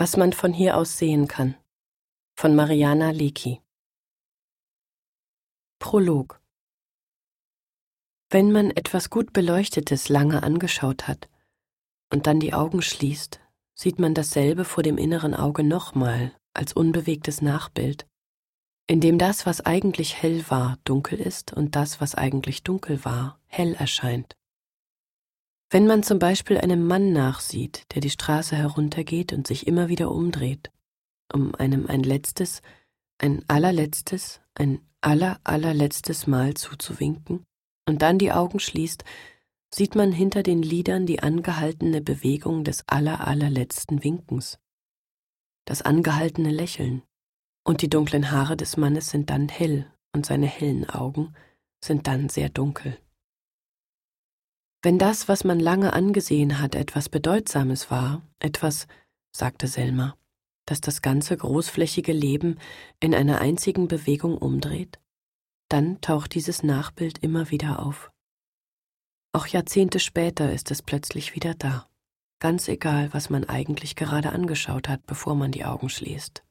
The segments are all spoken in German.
Was man von hier aus sehen kann. Von Mariana Lecki. Prolog. Wenn man etwas gut Beleuchtetes lange angeschaut hat und dann die Augen schließt, sieht man dasselbe vor dem inneren Auge nochmal als unbewegtes Nachbild, in dem das, was eigentlich hell war, dunkel ist und das, was eigentlich dunkel war, hell erscheint. Wenn man zum Beispiel einem Mann nachsieht, der die Straße heruntergeht und sich immer wieder umdreht, um einem ein letztes, ein allerletztes, ein aller allerletztes Mal zuzuwinken und dann die Augen schließt, sieht man hinter den Lidern die angehaltene Bewegung des aller allerletzten Winkens, das angehaltene Lächeln, und die dunklen Haare des Mannes sind dann hell und seine hellen Augen sind dann sehr dunkel. Wenn das, was man lange angesehen hat, etwas Bedeutsames war, etwas, sagte Selma, das das ganze großflächige Leben in einer einzigen Bewegung umdreht, dann taucht dieses Nachbild immer wieder auf. Auch Jahrzehnte später ist es plötzlich wieder da, ganz egal, was man eigentlich gerade angeschaut hat, bevor man die Augen schließt.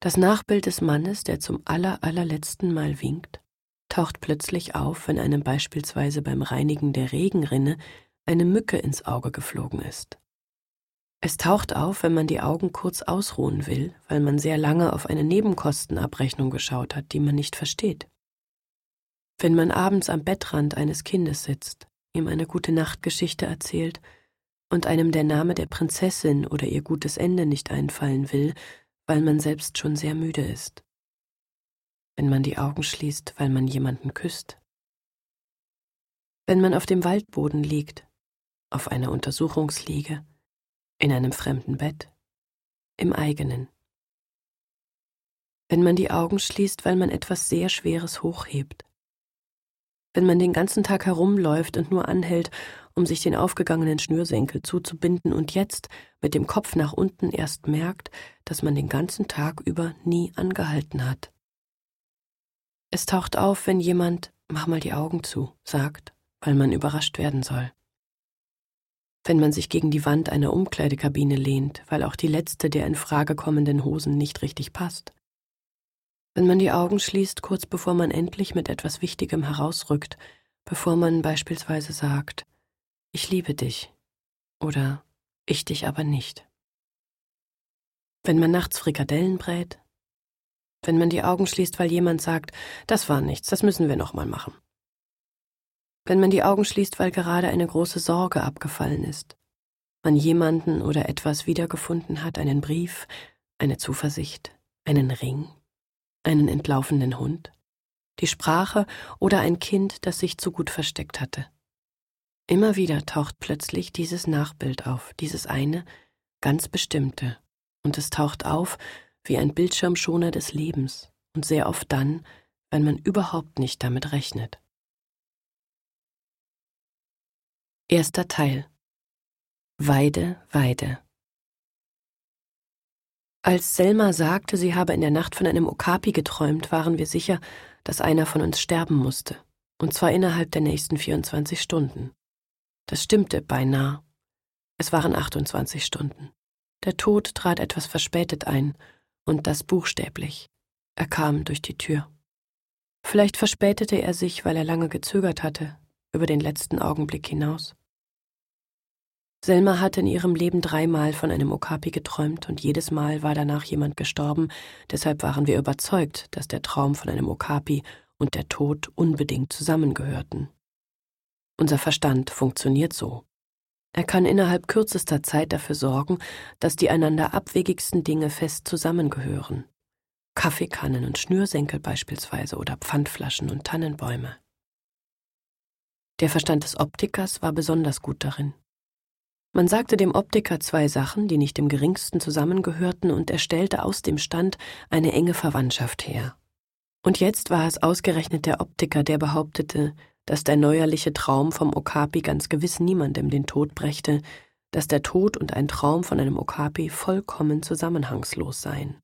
Das Nachbild des Mannes, der zum aller allerletzten Mal winkt, taucht plötzlich auf, wenn einem beispielsweise beim Reinigen der Regenrinne eine Mücke ins Auge geflogen ist. Es taucht auf, wenn man die Augen kurz ausruhen will, weil man sehr lange auf eine Nebenkostenabrechnung geschaut hat, die man nicht versteht. Wenn man abends am Bettrand eines Kindes sitzt, ihm eine gute Nachtgeschichte erzählt und einem der Name der Prinzessin oder ihr gutes Ende nicht einfallen will, weil man selbst schon sehr müde ist wenn man die Augen schließt, weil man jemanden küsst. Wenn man auf dem Waldboden liegt, auf einer Untersuchungsliege, in einem fremden Bett, im eigenen. Wenn man die Augen schließt, weil man etwas sehr Schweres hochhebt. Wenn man den ganzen Tag herumläuft und nur anhält, um sich den aufgegangenen Schnürsenkel zuzubinden und jetzt mit dem Kopf nach unten erst merkt, dass man den ganzen Tag über nie angehalten hat. Es taucht auf, wenn jemand Mach mal die Augen zu sagt, weil man überrascht werden soll. Wenn man sich gegen die Wand einer Umkleidekabine lehnt, weil auch die letzte der in Frage kommenden Hosen nicht richtig passt. Wenn man die Augen schließt, kurz bevor man endlich mit etwas Wichtigem herausrückt, bevor man beispielsweise sagt, ich liebe dich oder ich dich aber nicht. Wenn man nachts Frikadellen brät, wenn man die Augen schließt, weil jemand sagt, das war nichts, das müssen wir nochmal machen. Wenn man die Augen schließt, weil gerade eine große Sorge abgefallen ist, man jemanden oder etwas wiedergefunden hat, einen Brief, eine Zuversicht, einen Ring, einen entlaufenden Hund, die Sprache oder ein Kind, das sich zu gut versteckt hatte. Immer wieder taucht plötzlich dieses Nachbild auf, dieses eine, ganz bestimmte, und es taucht auf, wie ein Bildschirmschoner des Lebens und sehr oft dann, wenn man überhaupt nicht damit rechnet. Erster Teil Weide, Weide Als Selma sagte, sie habe in der Nacht von einem Okapi geträumt, waren wir sicher, dass einer von uns sterben musste, und zwar innerhalb der nächsten 24 Stunden. Das stimmte beinahe. Es waren 28 Stunden. Der Tod trat etwas verspätet ein und das buchstäblich. Er kam durch die Tür. Vielleicht verspätete er sich, weil er lange gezögert hatte, über den letzten Augenblick hinaus. Selma hatte in ihrem Leben dreimal von einem Okapi geträumt und jedes Mal war danach jemand gestorben, deshalb waren wir überzeugt, dass der Traum von einem Okapi und der Tod unbedingt zusammengehörten. Unser Verstand funktioniert so. Er kann innerhalb kürzester Zeit dafür sorgen, dass die einander abwegigsten Dinge fest zusammengehören. Kaffeekannen und Schnürsenkel beispielsweise oder Pfandflaschen und Tannenbäume. Der Verstand des Optikers war besonders gut darin. Man sagte dem Optiker zwei Sachen, die nicht im geringsten zusammengehörten, und er stellte aus dem Stand eine enge Verwandtschaft her. Und jetzt war es ausgerechnet der Optiker, der behauptete, dass der neuerliche Traum vom Okapi ganz gewiss niemandem den Tod brächte, dass der Tod und ein Traum von einem Okapi vollkommen zusammenhangslos seien.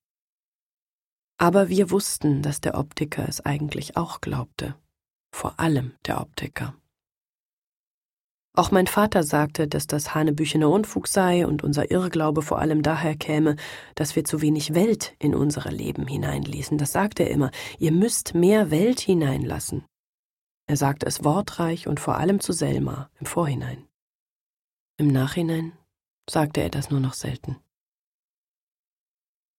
Aber wir wussten, dass der Optiker es eigentlich auch glaubte, vor allem der Optiker. Auch mein Vater sagte, dass das hanebüchener Unfug sei und unser Irrglaube vor allem daher käme, dass wir zu wenig Welt in unsere Leben hineinließen. Das sagte er immer. Ihr müsst mehr Welt hineinlassen. Er sagte es wortreich und vor allem zu Selma im Vorhinein. Im Nachhinein sagte er das nur noch selten.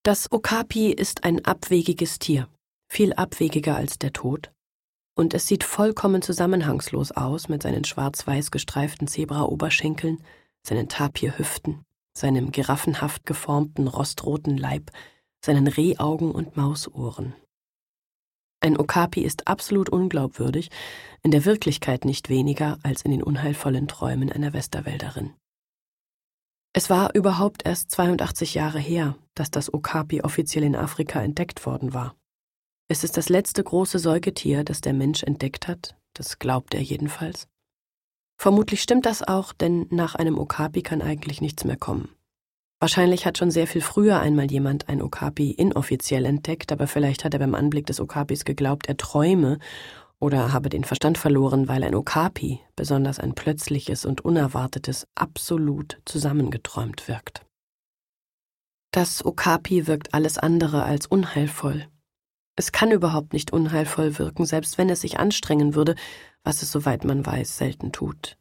Das Okapi ist ein abwegiges Tier, viel abwegiger als der Tod, und es sieht vollkommen zusammenhangslos aus mit seinen schwarz-weiß gestreiften Zebra-Oberschenkeln, seinen Tapirhüften, seinem giraffenhaft geformten rostroten Leib, seinen Rehaugen und Mausohren. Ein Okapi ist absolut unglaubwürdig, in der Wirklichkeit nicht weniger als in den unheilvollen Träumen einer Westerwälderin. Es war überhaupt erst 82 Jahre her, dass das Okapi offiziell in Afrika entdeckt worden war. Es ist das letzte große Säugetier, das der Mensch entdeckt hat, das glaubt er jedenfalls. Vermutlich stimmt das auch, denn nach einem Okapi kann eigentlich nichts mehr kommen. Wahrscheinlich hat schon sehr viel früher einmal jemand ein Okapi inoffiziell entdeckt, aber vielleicht hat er beim Anblick des Okapis geglaubt, er träume oder habe den Verstand verloren, weil ein Okapi, besonders ein plötzliches und unerwartetes, absolut zusammengeträumt wirkt. Das Okapi wirkt alles andere als unheilvoll. Es kann überhaupt nicht unheilvoll wirken, selbst wenn es sich anstrengen würde, was es, soweit man weiß, selten tut.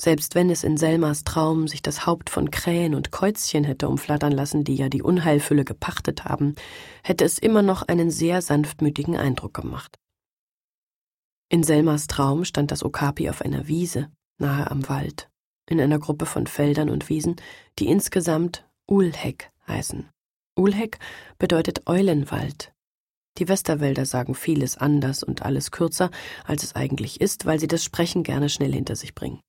Selbst wenn es in Selmas Traum sich das Haupt von Krähen und Käuzchen hätte umflattern lassen, die ja die Unheilfülle gepachtet haben, hätte es immer noch einen sehr sanftmütigen Eindruck gemacht. In Selmas Traum stand das Okapi auf einer Wiese, nahe am Wald, in einer Gruppe von Feldern und Wiesen, die insgesamt Ulhek heißen. Ulhek bedeutet Eulenwald, die Westerwälder sagen vieles anders und alles kürzer, als es eigentlich ist, weil sie das Sprechen gerne schnell hinter sich bringen.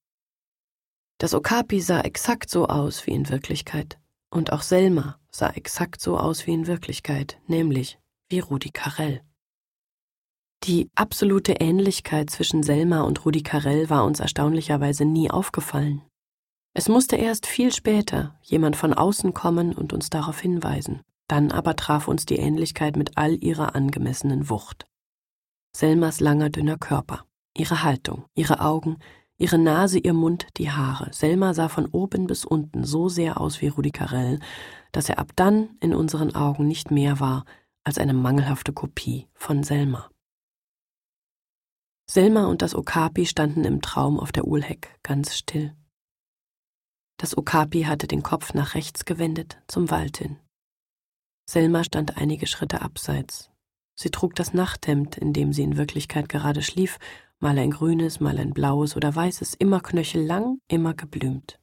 Das Okapi sah exakt so aus wie in Wirklichkeit, und auch Selma sah exakt so aus wie in Wirklichkeit, nämlich wie Rudi Carell. Die absolute Ähnlichkeit zwischen Selma und Rudi Carell war uns erstaunlicherweise nie aufgefallen. Es musste erst viel später jemand von außen kommen und uns darauf hinweisen. Dann aber traf uns die Ähnlichkeit mit all ihrer angemessenen Wucht. Selmas langer, dünner Körper, ihre Haltung, ihre Augen, ihre Nase, ihr Mund, die Haare. Selma sah von oben bis unten so sehr aus wie Rudi Carell, dass er ab dann in unseren Augen nicht mehr war als eine mangelhafte Kopie von Selma. Selma und das Okapi standen im Traum auf der Ulheck ganz still. Das Okapi hatte den Kopf nach rechts gewendet zum Wald hin. Selma stand einige Schritte abseits. Sie trug das Nachthemd, in dem sie in Wirklichkeit gerade schlief, mal ein grünes, mal ein blaues oder weißes, immer knöchellang, immer geblümt.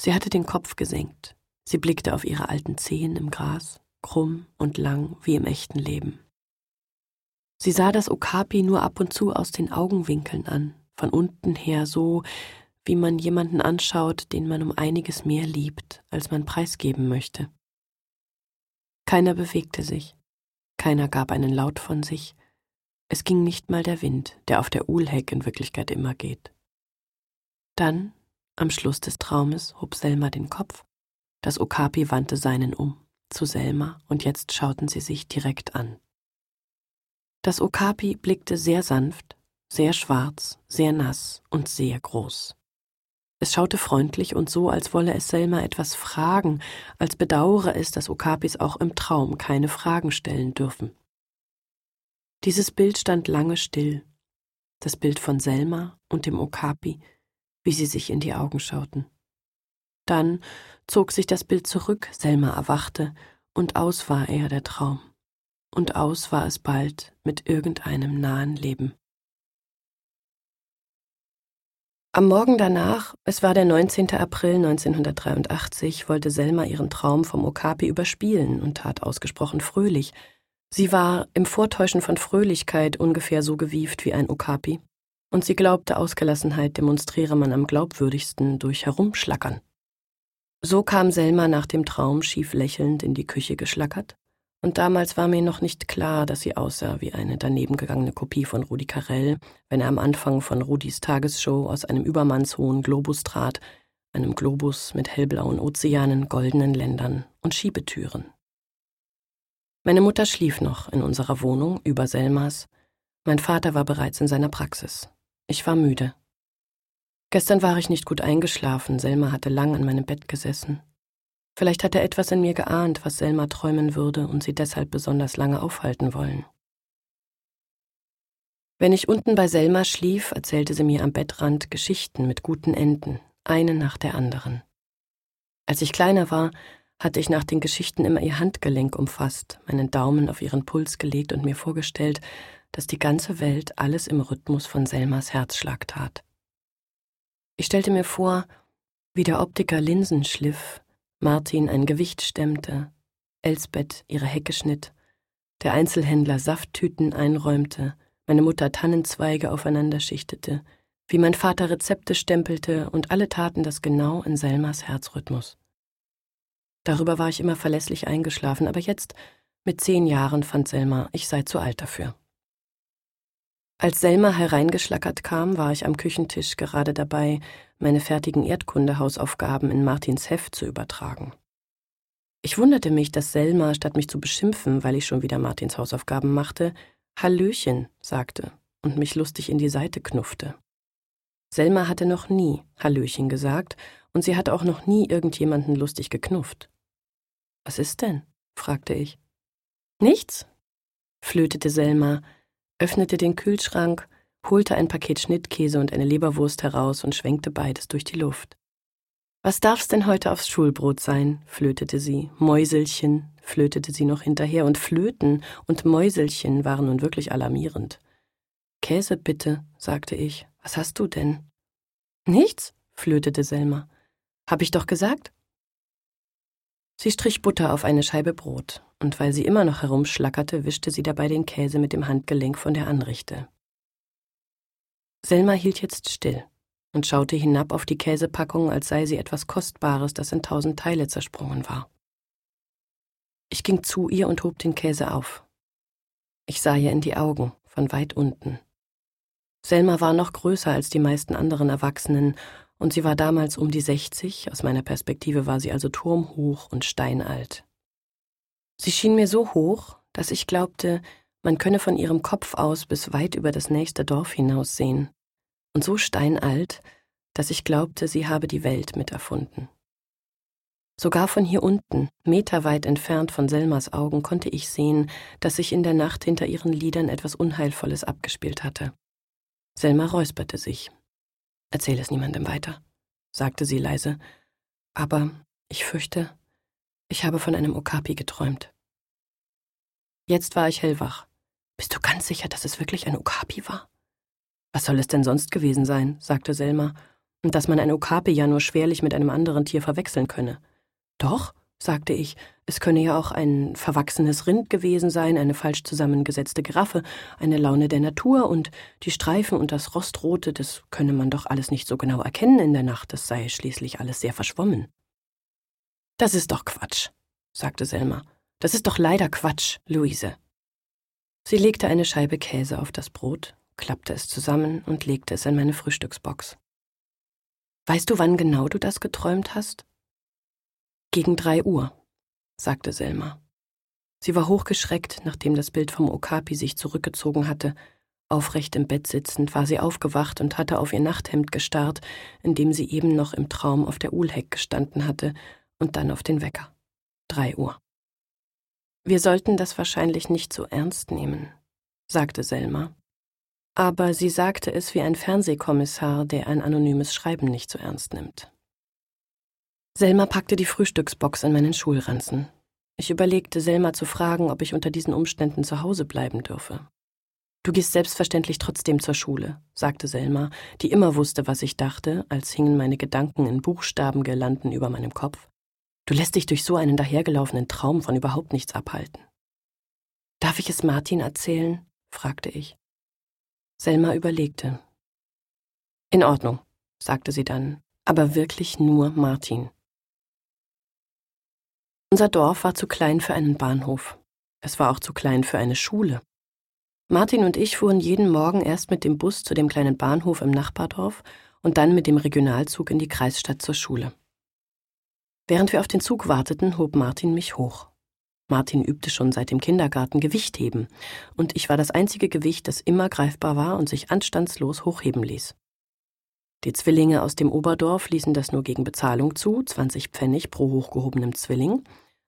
Sie hatte den Kopf gesenkt. Sie blickte auf ihre alten Zehen im Gras, krumm und lang wie im echten Leben. Sie sah das Okapi nur ab und zu aus den Augenwinkeln an, von unten her so, wie man jemanden anschaut, den man um einiges mehr liebt, als man preisgeben möchte. Keiner bewegte sich, keiner gab einen Laut von sich, es ging nicht mal der Wind, der auf der Uhlheck in Wirklichkeit immer geht. Dann, am Schluss des Traumes, hob Selma den Kopf, das Okapi wandte seinen um, zu Selma, und jetzt schauten sie sich direkt an. Das Okapi blickte sehr sanft, sehr schwarz, sehr nass und sehr groß. Es schaute freundlich und so, als wolle es Selma etwas fragen, als bedauere es, dass Okapis auch im Traum keine Fragen stellen dürfen. Dieses Bild stand lange still, das Bild von Selma und dem Okapi, wie sie sich in die Augen schauten. Dann zog sich das Bild zurück, Selma erwachte, und aus war er der Traum. Und aus war es bald mit irgendeinem nahen Leben. Am Morgen danach, es war der 19. April 1983, wollte Selma ihren Traum vom Okapi überspielen und tat ausgesprochen fröhlich. Sie war im Vortäuschen von Fröhlichkeit ungefähr so gewieft wie ein Okapi, und sie glaubte, Ausgelassenheit demonstriere man am glaubwürdigsten durch Herumschlackern. So kam Selma nach dem Traum schief lächelnd in die Küche geschlackert, und damals war mir noch nicht klar, dass sie aussah wie eine daneben gegangene Kopie von Rudi Carell, wenn er am Anfang von Rudis Tagesshow aus einem übermannshohen Globus trat, einem Globus mit hellblauen Ozeanen, goldenen Ländern und Schiebetüren. Meine Mutter schlief noch in unserer Wohnung über Selmas, mein Vater war bereits in seiner Praxis. Ich war müde. Gestern war ich nicht gut eingeschlafen, Selma hatte lang an meinem Bett gesessen. Vielleicht hat er etwas in mir geahnt, was Selma träumen würde und sie deshalb besonders lange aufhalten wollen. Wenn ich unten bei Selma schlief, erzählte sie mir am Bettrand Geschichten mit guten Enden, eine nach der anderen. Als ich kleiner war, hatte ich nach den Geschichten immer ihr Handgelenk umfasst, meinen Daumen auf ihren Puls gelegt und mir vorgestellt, dass die ganze Welt alles im Rhythmus von Selmas Herzschlag tat. Ich stellte mir vor, wie der Optiker Linsen schliff, Martin ein Gewicht stemmte, Elsbeth ihre Hecke schnitt, der Einzelhändler Safttüten einräumte, meine Mutter Tannenzweige aufeinander schichtete, wie mein Vater Rezepte stempelte und alle taten das genau in Selmas Herzrhythmus. Darüber war ich immer verlässlich eingeschlafen, aber jetzt, mit zehn Jahren, fand Selma, ich sei zu alt dafür. Als Selma hereingeschlackert kam, war ich am Küchentisch gerade dabei, meine fertigen Erdkundehausaufgaben in Martins Heft zu übertragen. Ich wunderte mich, dass Selma, statt mich zu beschimpfen, weil ich schon wieder Martins Hausaufgaben machte, Hallöchen sagte und mich lustig in die Seite knuffte. Selma hatte noch nie Hallöchen gesagt und sie hatte auch noch nie irgendjemanden lustig geknufft. Was ist denn? fragte ich. Nichts, flötete Selma, öffnete den Kühlschrank, holte ein Paket Schnittkäse und eine Leberwurst heraus und schwenkte beides durch die Luft. Was darf's denn heute aufs Schulbrot sein? flötete sie. Mäuselchen, flötete sie noch hinterher, und Flöten und Mäuselchen waren nun wirklich alarmierend. Käse bitte, sagte ich. Was hast du denn? Nichts, flötete Selma. Hab ich doch gesagt? Sie strich Butter auf eine Scheibe Brot, und weil sie immer noch herumschlackerte, wischte sie dabei den Käse mit dem Handgelenk von der Anrichte. Selma hielt jetzt still und schaute hinab auf die Käsepackung, als sei sie etwas Kostbares, das in tausend Teile zersprungen war. Ich ging zu ihr und hob den Käse auf. Ich sah ihr in die Augen, von weit unten. Selma war noch größer als die meisten anderen Erwachsenen und sie war damals um die 60, aus meiner Perspektive war sie also turmhoch und steinalt. Sie schien mir so hoch, dass ich glaubte, man könne von ihrem Kopf aus bis weit über das nächste Dorf hinaus sehen, und so steinalt, dass ich glaubte, sie habe die Welt miterfunden. Sogar von hier unten, meterweit entfernt von Selmas Augen, konnte ich sehen, dass sich in der Nacht hinter ihren Lidern etwas Unheilvolles abgespielt hatte. Selma räusperte sich. Erzähl es niemandem weiter, sagte sie leise. Aber ich fürchte, ich habe von einem Okapi geträumt. Jetzt war ich hellwach. Bist du ganz sicher, dass es wirklich ein Okapi war? Was soll es denn sonst gewesen sein? sagte Selma, und dass man ein Okapi ja nur schwerlich mit einem anderen Tier verwechseln könne. Doch, sagte ich, es könne ja auch ein verwachsenes Rind gewesen sein, eine falsch zusammengesetzte Giraffe, eine Laune der Natur und die Streifen und das Rostrote, das könne man doch alles nicht so genau erkennen in der Nacht, das sei schließlich alles sehr verschwommen. Das ist doch Quatsch, sagte Selma. Das ist doch leider Quatsch, Luise. Sie legte eine Scheibe Käse auf das Brot, klappte es zusammen und legte es in meine Frühstücksbox. Weißt du, wann genau du das geträumt hast? Gegen drei Uhr, sagte Selma. Sie war hochgeschreckt, nachdem das Bild vom Okapi sich zurückgezogen hatte. Aufrecht im Bett sitzend war sie aufgewacht und hatte auf ihr Nachthemd gestarrt, in dem sie eben noch im Traum auf der Uhlheck gestanden hatte, und dann auf den Wecker. Drei Uhr. Wir sollten das wahrscheinlich nicht so ernst nehmen, sagte Selma. Aber sie sagte es wie ein Fernsehkommissar, der ein anonymes Schreiben nicht so ernst nimmt. Selma packte die Frühstücksbox in meinen Schulranzen. Ich überlegte, Selma zu fragen, ob ich unter diesen Umständen zu Hause bleiben dürfe. Du gehst selbstverständlich trotzdem zur Schule, sagte Selma, die immer wusste, was ich dachte, als hingen meine Gedanken in Buchstabengirlanden über meinem Kopf. Du lässt dich durch so einen dahergelaufenen Traum von überhaupt nichts abhalten. Darf ich es Martin erzählen? fragte ich. Selma überlegte. In Ordnung, sagte sie dann, aber wirklich nur Martin. Unser Dorf war zu klein für einen Bahnhof. Es war auch zu klein für eine Schule. Martin und ich fuhren jeden Morgen erst mit dem Bus zu dem kleinen Bahnhof im Nachbardorf und dann mit dem Regionalzug in die Kreisstadt zur Schule. Während wir auf den Zug warteten, hob Martin mich hoch. Martin übte schon seit dem Kindergarten Gewichtheben, und ich war das einzige Gewicht, das immer greifbar war und sich anstandslos hochheben ließ. Die Zwillinge aus dem Oberdorf ließen das nur gegen Bezahlung zu, 20 Pfennig pro hochgehobenem Zwilling.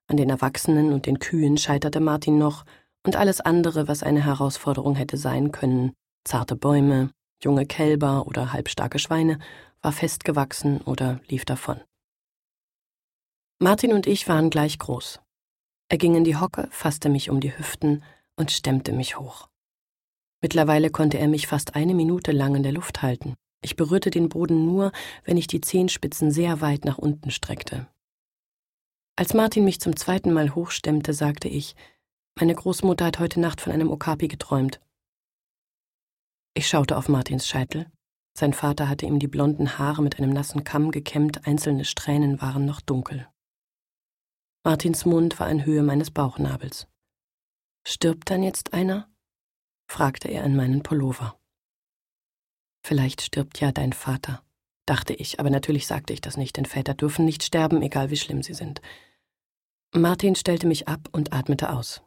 An den Erwachsenen und den Kühen scheiterte Martin noch, und alles andere, was eine Herausforderung hätte sein können, zarte Bäume, junge Kälber oder halbstarke Schweine, war festgewachsen oder lief davon. Martin und ich waren gleich groß. Er ging in die Hocke, fasste mich um die Hüften und stemmte mich hoch. Mittlerweile konnte er mich fast eine Minute lang in der Luft halten. Ich berührte den Boden nur, wenn ich die Zehenspitzen sehr weit nach unten streckte. Als Martin mich zum zweiten Mal hochstemmte, sagte ich, meine Großmutter hat heute Nacht von einem Okapi geträumt. Ich schaute auf Martins Scheitel. Sein Vater hatte ihm die blonden Haare mit einem nassen Kamm gekämmt, einzelne Strähnen waren noch dunkel. Martins Mund war in Höhe meines Bauchnabels. Stirbt dann jetzt einer? fragte er in meinen Pullover. Vielleicht stirbt ja dein Vater, dachte ich, aber natürlich sagte ich das nicht, denn Väter dürfen nicht sterben, egal wie schlimm sie sind. Martin stellte mich ab und atmete aus.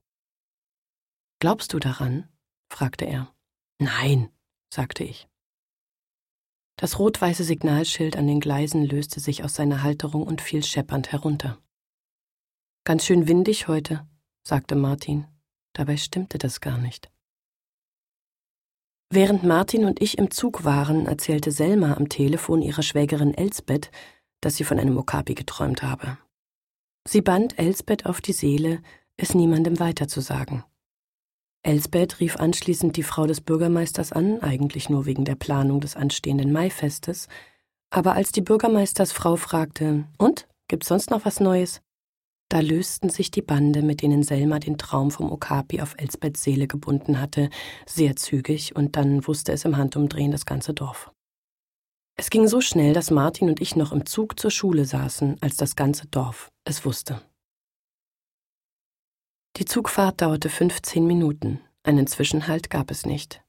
Glaubst du daran? fragte er. Nein, sagte ich. Das rot-weiße Signalschild an den Gleisen löste sich aus seiner Halterung und fiel scheppernd herunter. Ganz schön windig heute, sagte Martin. Dabei stimmte das gar nicht. Während Martin und ich im Zug waren, erzählte Selma am Telefon ihrer Schwägerin Elsbeth, dass sie von einem Okapi geträumt habe. Sie band Elsbeth auf die Seele, es niemandem weiterzusagen. Elsbeth rief anschließend die Frau des Bürgermeisters an, eigentlich nur wegen der Planung des anstehenden Maifestes, aber als die Bürgermeistersfrau fragte, und, gibt's sonst noch was Neues? Da lösten sich die Bande, mit denen Selma den Traum vom Okapi auf Elsbeths Seele gebunden hatte, sehr zügig, und dann wusste es im Handumdrehen das ganze Dorf. Es ging so schnell, dass Martin und ich noch im Zug zur Schule saßen, als das ganze Dorf es wusste. Die Zugfahrt dauerte 15 Minuten, einen Zwischenhalt gab es nicht.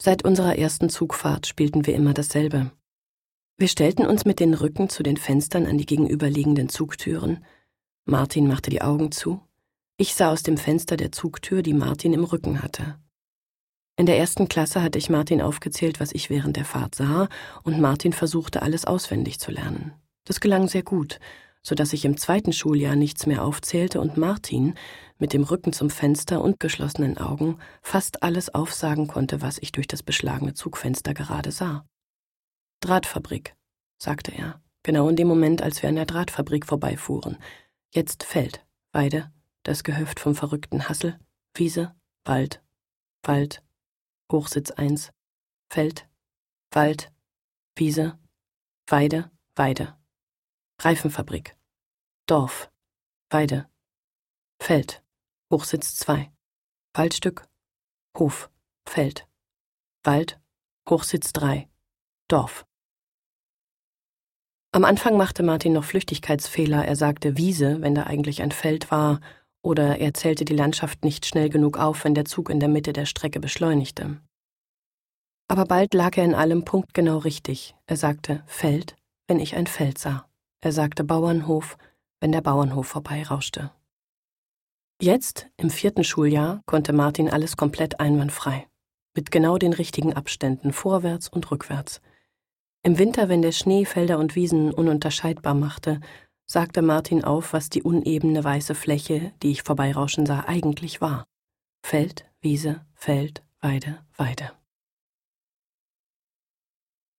Seit unserer ersten Zugfahrt spielten wir immer dasselbe. Wir stellten uns mit den Rücken zu den Fenstern an die gegenüberliegenden Zugtüren, Martin machte die Augen zu. Ich sah aus dem Fenster der Zugtür, die Martin im Rücken hatte. In der ersten Klasse hatte ich Martin aufgezählt, was ich während der Fahrt sah, und Martin versuchte, alles auswendig zu lernen. Das gelang sehr gut, so dass ich im zweiten Schuljahr nichts mehr aufzählte und Martin, mit dem Rücken zum Fenster und geschlossenen Augen, fast alles aufsagen konnte, was ich durch das beschlagene Zugfenster gerade sah. Drahtfabrik, sagte er, genau in dem Moment, als wir an der Drahtfabrik vorbeifuhren. Jetzt Feld, Weide, das Gehöft vom verrückten Hassel, Wiese, Wald, Wald, Hochsitz 1, Feld, Wald, Wiese, Weide, Weide, Reifenfabrik, Dorf, Weide, Feld, Hochsitz 2, Waldstück, Hof, Feld, Wald, Hochsitz 3, Dorf. Am Anfang machte Martin noch Flüchtigkeitsfehler. Er sagte Wiese, wenn da eigentlich ein Feld war, oder er zählte die Landschaft nicht schnell genug auf, wenn der Zug in der Mitte der Strecke beschleunigte. Aber bald lag er in allem punktgenau richtig. Er sagte Feld, wenn ich ein Feld sah. Er sagte Bauernhof, wenn der Bauernhof vorbeirauschte. Jetzt, im vierten Schuljahr, konnte Martin alles komplett einwandfrei. Mit genau den richtigen Abständen vorwärts und rückwärts. Im Winter, wenn der Schnee Felder und Wiesen ununterscheidbar machte, sagte Martin auf, was die unebene weiße Fläche, die ich vorbeirauschen sah, eigentlich war. Feld, Wiese, Feld, Weide, Weide.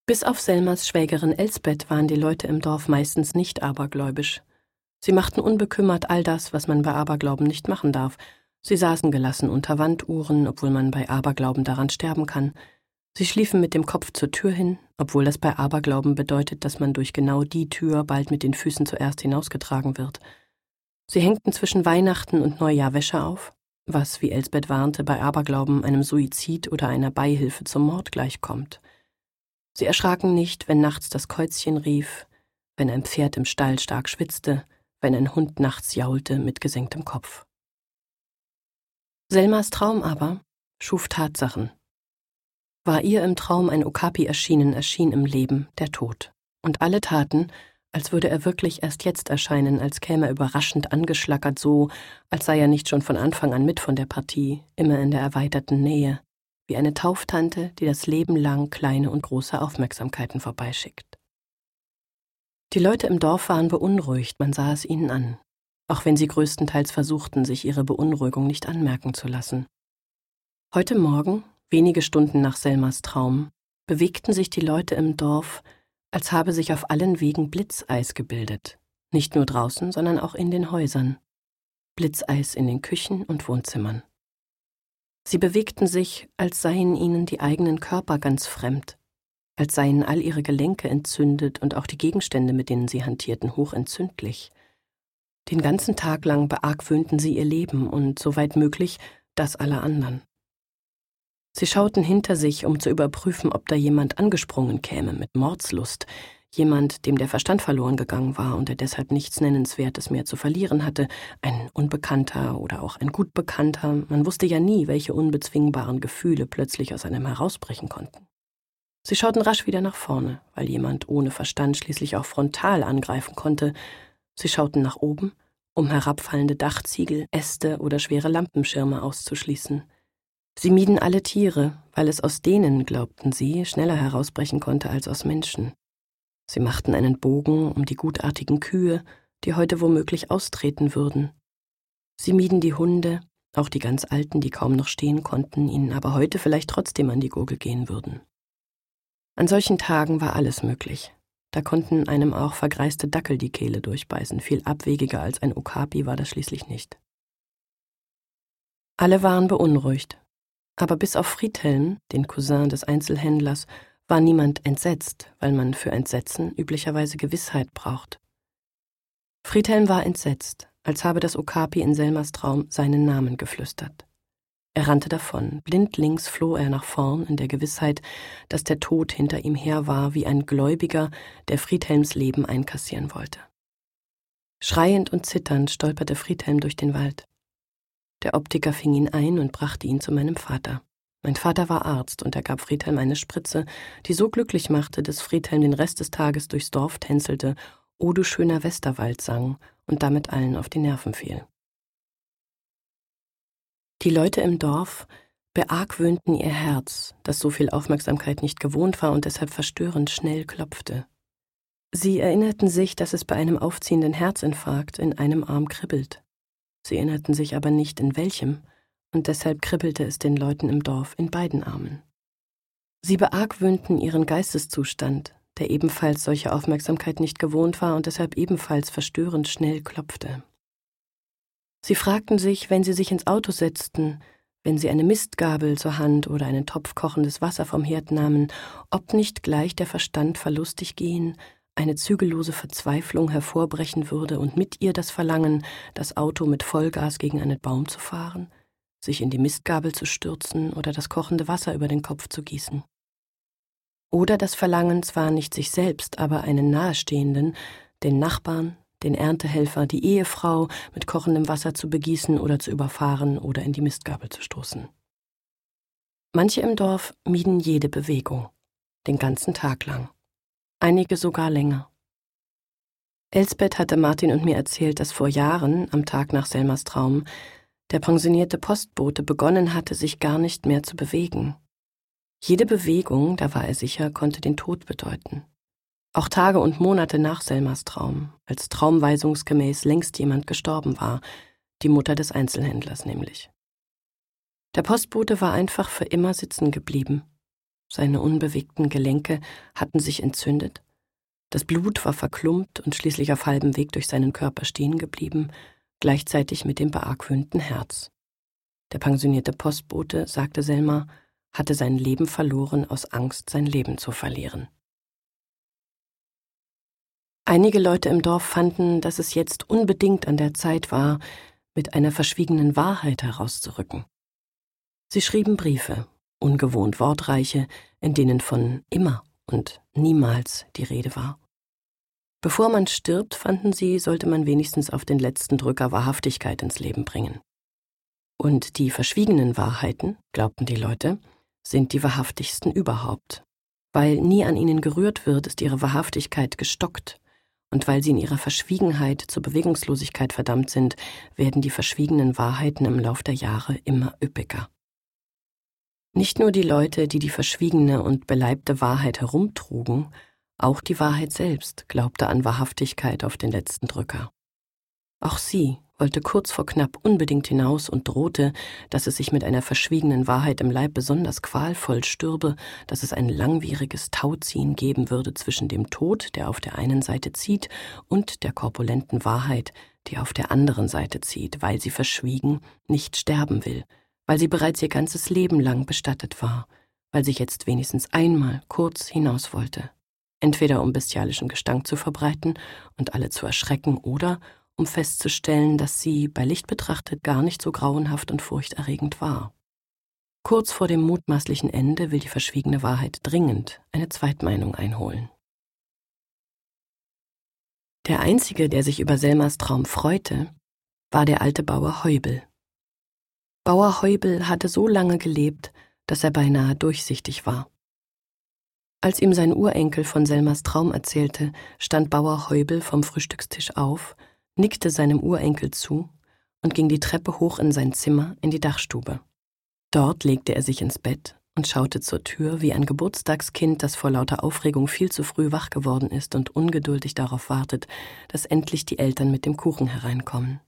Bis auf Selmas Schwägerin Elsbeth waren die Leute im Dorf meistens nicht abergläubisch. Sie machten unbekümmert all das, was man bei Aberglauben nicht machen darf. Sie saßen gelassen unter Wanduhren, obwohl man bei Aberglauben daran sterben kann. Sie schliefen mit dem Kopf zur Tür hin, obwohl das bei Aberglauben bedeutet, dass man durch genau die Tür bald mit den Füßen zuerst hinausgetragen wird. Sie hängten zwischen Weihnachten und Neujahr Wäsche auf, was, wie Elsbeth warnte, bei Aberglauben einem Suizid oder einer Beihilfe zum Mord gleichkommt. Sie erschraken nicht, wenn nachts das Käuzchen rief, wenn ein Pferd im Stall stark schwitzte, wenn ein Hund nachts jaulte mit gesenktem Kopf. Selmas Traum aber schuf Tatsachen, war ihr im Traum ein Okapi erschienen, erschien im Leben der Tod. Und alle taten, als würde er wirklich erst jetzt erscheinen, als käme er überraschend angeschlackert so, als sei er nicht schon von Anfang an mit von der Partie, immer in der erweiterten Nähe, wie eine Tauftante, die das Leben lang kleine und große Aufmerksamkeiten vorbeischickt. Die Leute im Dorf waren beunruhigt, man sah es ihnen an, auch wenn sie größtenteils versuchten, sich ihre Beunruhigung nicht anmerken zu lassen. Heute Morgen, wenige Stunden nach Selmas Traum, bewegten sich die Leute im Dorf, als habe sich auf allen Wegen Blitzeis gebildet, nicht nur draußen, sondern auch in den Häusern. Blitzeis in den Küchen und Wohnzimmern. Sie bewegten sich, als seien ihnen die eigenen Körper ganz fremd, als seien all ihre Gelenke entzündet und auch die Gegenstände, mit denen sie hantierten, hochentzündlich. Den ganzen Tag lang beargwöhnten sie ihr Leben und, soweit möglich, das aller anderen. Sie schauten hinter sich, um zu überprüfen, ob da jemand angesprungen käme mit Mordslust, jemand, dem der Verstand verloren gegangen war und der deshalb nichts Nennenswertes mehr zu verlieren hatte, ein Unbekannter oder auch ein Gutbekannter, man wusste ja nie, welche unbezwingbaren Gefühle plötzlich aus einem herausbrechen konnten. Sie schauten rasch wieder nach vorne, weil jemand ohne Verstand schließlich auch frontal angreifen konnte. Sie schauten nach oben, um herabfallende Dachziegel, Äste oder schwere Lampenschirme auszuschließen. Sie mieden alle Tiere, weil es aus denen, glaubten sie, schneller herausbrechen konnte als aus Menschen. Sie machten einen Bogen um die gutartigen Kühe, die heute womöglich austreten würden. Sie mieden die Hunde, auch die ganz Alten, die kaum noch stehen konnten, ihnen aber heute vielleicht trotzdem an die Gurgel gehen würden. An solchen Tagen war alles möglich. Da konnten einem auch vergreiste Dackel die Kehle durchbeißen. Viel abwegiger als ein Okapi war das schließlich nicht. Alle waren beunruhigt. Aber bis auf Friedhelm, den Cousin des Einzelhändlers, war niemand entsetzt, weil man für Entsetzen üblicherweise Gewissheit braucht. Friedhelm war entsetzt, als habe das Okapi in Selmas Traum seinen Namen geflüstert. Er rannte davon, blindlings floh er nach vorn in der Gewissheit, dass der Tod hinter ihm her war wie ein Gläubiger, der Friedhelms Leben einkassieren wollte. Schreiend und zitternd stolperte Friedhelm durch den Wald. Der Optiker fing ihn ein und brachte ihn zu meinem Vater. Mein Vater war Arzt und er gab Friedhelm eine Spritze, die so glücklich machte, dass Friedhelm den Rest des Tages durchs Dorf tänzelte, O du schöner Westerwald sang und damit allen auf die Nerven fiel. Die Leute im Dorf beargwöhnten ihr Herz, das so viel Aufmerksamkeit nicht gewohnt war und deshalb verstörend schnell klopfte. Sie erinnerten sich, dass es bei einem aufziehenden Herzinfarkt in einem Arm kribbelt. Sie erinnerten sich aber nicht in welchem, und deshalb kribbelte es den Leuten im Dorf in beiden Armen. Sie beargwöhnten ihren Geisteszustand, der ebenfalls solche Aufmerksamkeit nicht gewohnt war und deshalb ebenfalls verstörend schnell klopfte. Sie fragten sich, wenn sie sich ins Auto setzten, wenn sie eine Mistgabel zur Hand oder einen Topf kochendes Wasser vom Herd nahmen, ob nicht gleich der Verstand verlustig gehen, eine zügellose Verzweiflung hervorbrechen würde und mit ihr das Verlangen, das Auto mit Vollgas gegen einen Baum zu fahren, sich in die Mistgabel zu stürzen oder das kochende Wasser über den Kopf zu gießen. Oder das Verlangen zwar nicht sich selbst, aber einen Nahestehenden, den Nachbarn, den Erntehelfer, die Ehefrau mit kochendem Wasser zu begießen oder zu überfahren oder in die Mistgabel zu stoßen. Manche im Dorf mieden jede Bewegung, den ganzen Tag lang, einige sogar länger. Elsbeth hatte Martin und mir erzählt, dass vor Jahren, am Tag nach Selmas Traum, der pensionierte Postbote begonnen hatte, sich gar nicht mehr zu bewegen. Jede Bewegung, da war er sicher, konnte den Tod bedeuten. Auch Tage und Monate nach Selmas Traum, als traumweisungsgemäß längst jemand gestorben war, die Mutter des Einzelhändlers nämlich. Der Postbote war einfach für immer sitzen geblieben. Seine unbewegten Gelenke hatten sich entzündet. Das Blut war verklumpt und schließlich auf halbem Weg durch seinen Körper stehen geblieben, gleichzeitig mit dem beargwöhnten Herz. Der pensionierte Postbote, sagte Selma, hatte sein Leben verloren aus Angst, sein Leben zu verlieren. Einige Leute im Dorf fanden, dass es jetzt unbedingt an der Zeit war, mit einer verschwiegenen Wahrheit herauszurücken. Sie schrieben Briefe, ungewohnt wortreiche, in denen von immer und niemals die Rede war. Bevor man stirbt, fanden sie, sollte man wenigstens auf den letzten Drücker Wahrhaftigkeit ins Leben bringen. Und die verschwiegenen Wahrheiten, glaubten die Leute, sind die wahrhaftigsten überhaupt. Weil nie an ihnen gerührt wird, ist ihre Wahrhaftigkeit gestockt, und weil sie in ihrer Verschwiegenheit zur Bewegungslosigkeit verdammt sind, werden die verschwiegenen Wahrheiten im Lauf der Jahre immer üppiger. Nicht nur die Leute, die die verschwiegene und beleibte Wahrheit herumtrugen, auch die Wahrheit selbst glaubte an Wahrhaftigkeit auf den letzten Drücker. Auch sie wollte kurz vor knapp unbedingt hinaus und drohte, dass es sich mit einer verschwiegenen Wahrheit im Leib besonders qualvoll stürbe, dass es ein langwieriges Tauziehen geben würde zwischen dem Tod, der auf der einen Seite zieht, und der korpulenten Wahrheit, die auf der anderen Seite zieht, weil sie verschwiegen nicht sterben will, weil sie bereits ihr ganzes Leben lang bestattet war, weil sie jetzt wenigstens einmal kurz hinaus wollte, entweder um bestialischen Gestank zu verbreiten und alle zu erschrecken oder um festzustellen, dass sie bei Licht betrachtet gar nicht so grauenhaft und furchterregend war. Kurz vor dem mutmaßlichen Ende will die verschwiegene Wahrheit dringend eine Zweitmeinung einholen. Der einzige, der sich über Selmas Traum freute, war der alte Bauer Heubel. Bauer Heubel hatte so lange gelebt, dass er beinahe durchsichtig war. Als ihm sein Urenkel von Selmas Traum erzählte, stand Bauer Heubel vom Frühstückstisch auf nickte seinem Urenkel zu und ging die Treppe hoch in sein Zimmer in die Dachstube. Dort legte er sich ins Bett und schaute zur Tür wie ein Geburtstagskind, das vor lauter Aufregung viel zu früh wach geworden ist und ungeduldig darauf wartet, dass endlich die Eltern mit dem Kuchen hereinkommen.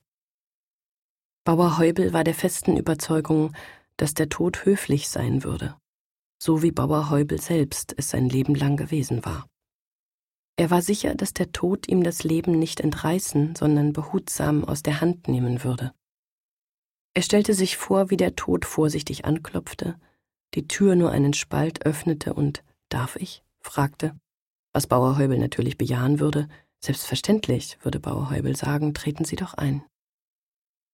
Bauer Heubel war der festen Überzeugung, dass der Tod höflich sein würde, so wie Bauer Heubel selbst es sein Leben lang gewesen war. Er war sicher, dass der Tod ihm das Leben nicht entreißen, sondern behutsam aus der Hand nehmen würde. Er stellte sich vor, wie der Tod vorsichtig anklopfte, die Tür nur einen Spalt öffnete und Darf ich? fragte, was Bauer Heubel natürlich bejahen würde. Selbstverständlich, würde Bauer Heubel sagen, treten Sie doch ein.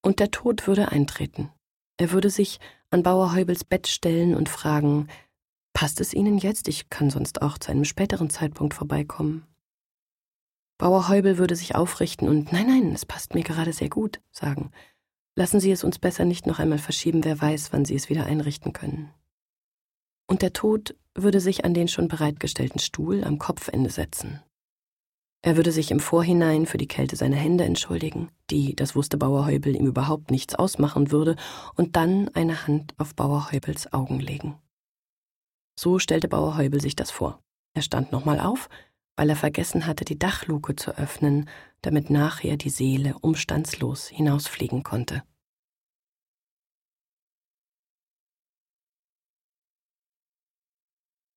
Und der Tod würde eintreten. Er würde sich an Bauer Heubels Bett stellen und fragen, Passt es Ihnen jetzt? Ich kann sonst auch zu einem späteren Zeitpunkt vorbeikommen. Bauer Heubel würde sich aufrichten und Nein, nein, es passt mir gerade sehr gut sagen. Lassen Sie es uns besser nicht noch einmal verschieben, wer weiß, wann Sie es wieder einrichten können. Und der Tod würde sich an den schon bereitgestellten Stuhl am Kopfende setzen. Er würde sich im Vorhinein für die Kälte seiner Hände entschuldigen, die, das wusste Bauer Heubel, ihm überhaupt nichts ausmachen würde, und dann eine Hand auf Bauer Heubels Augen legen. So stellte Bauer Heubel sich das vor. Er stand nochmal auf, weil er vergessen hatte, die Dachluke zu öffnen, damit nachher die Seele umstandslos hinausfliegen konnte.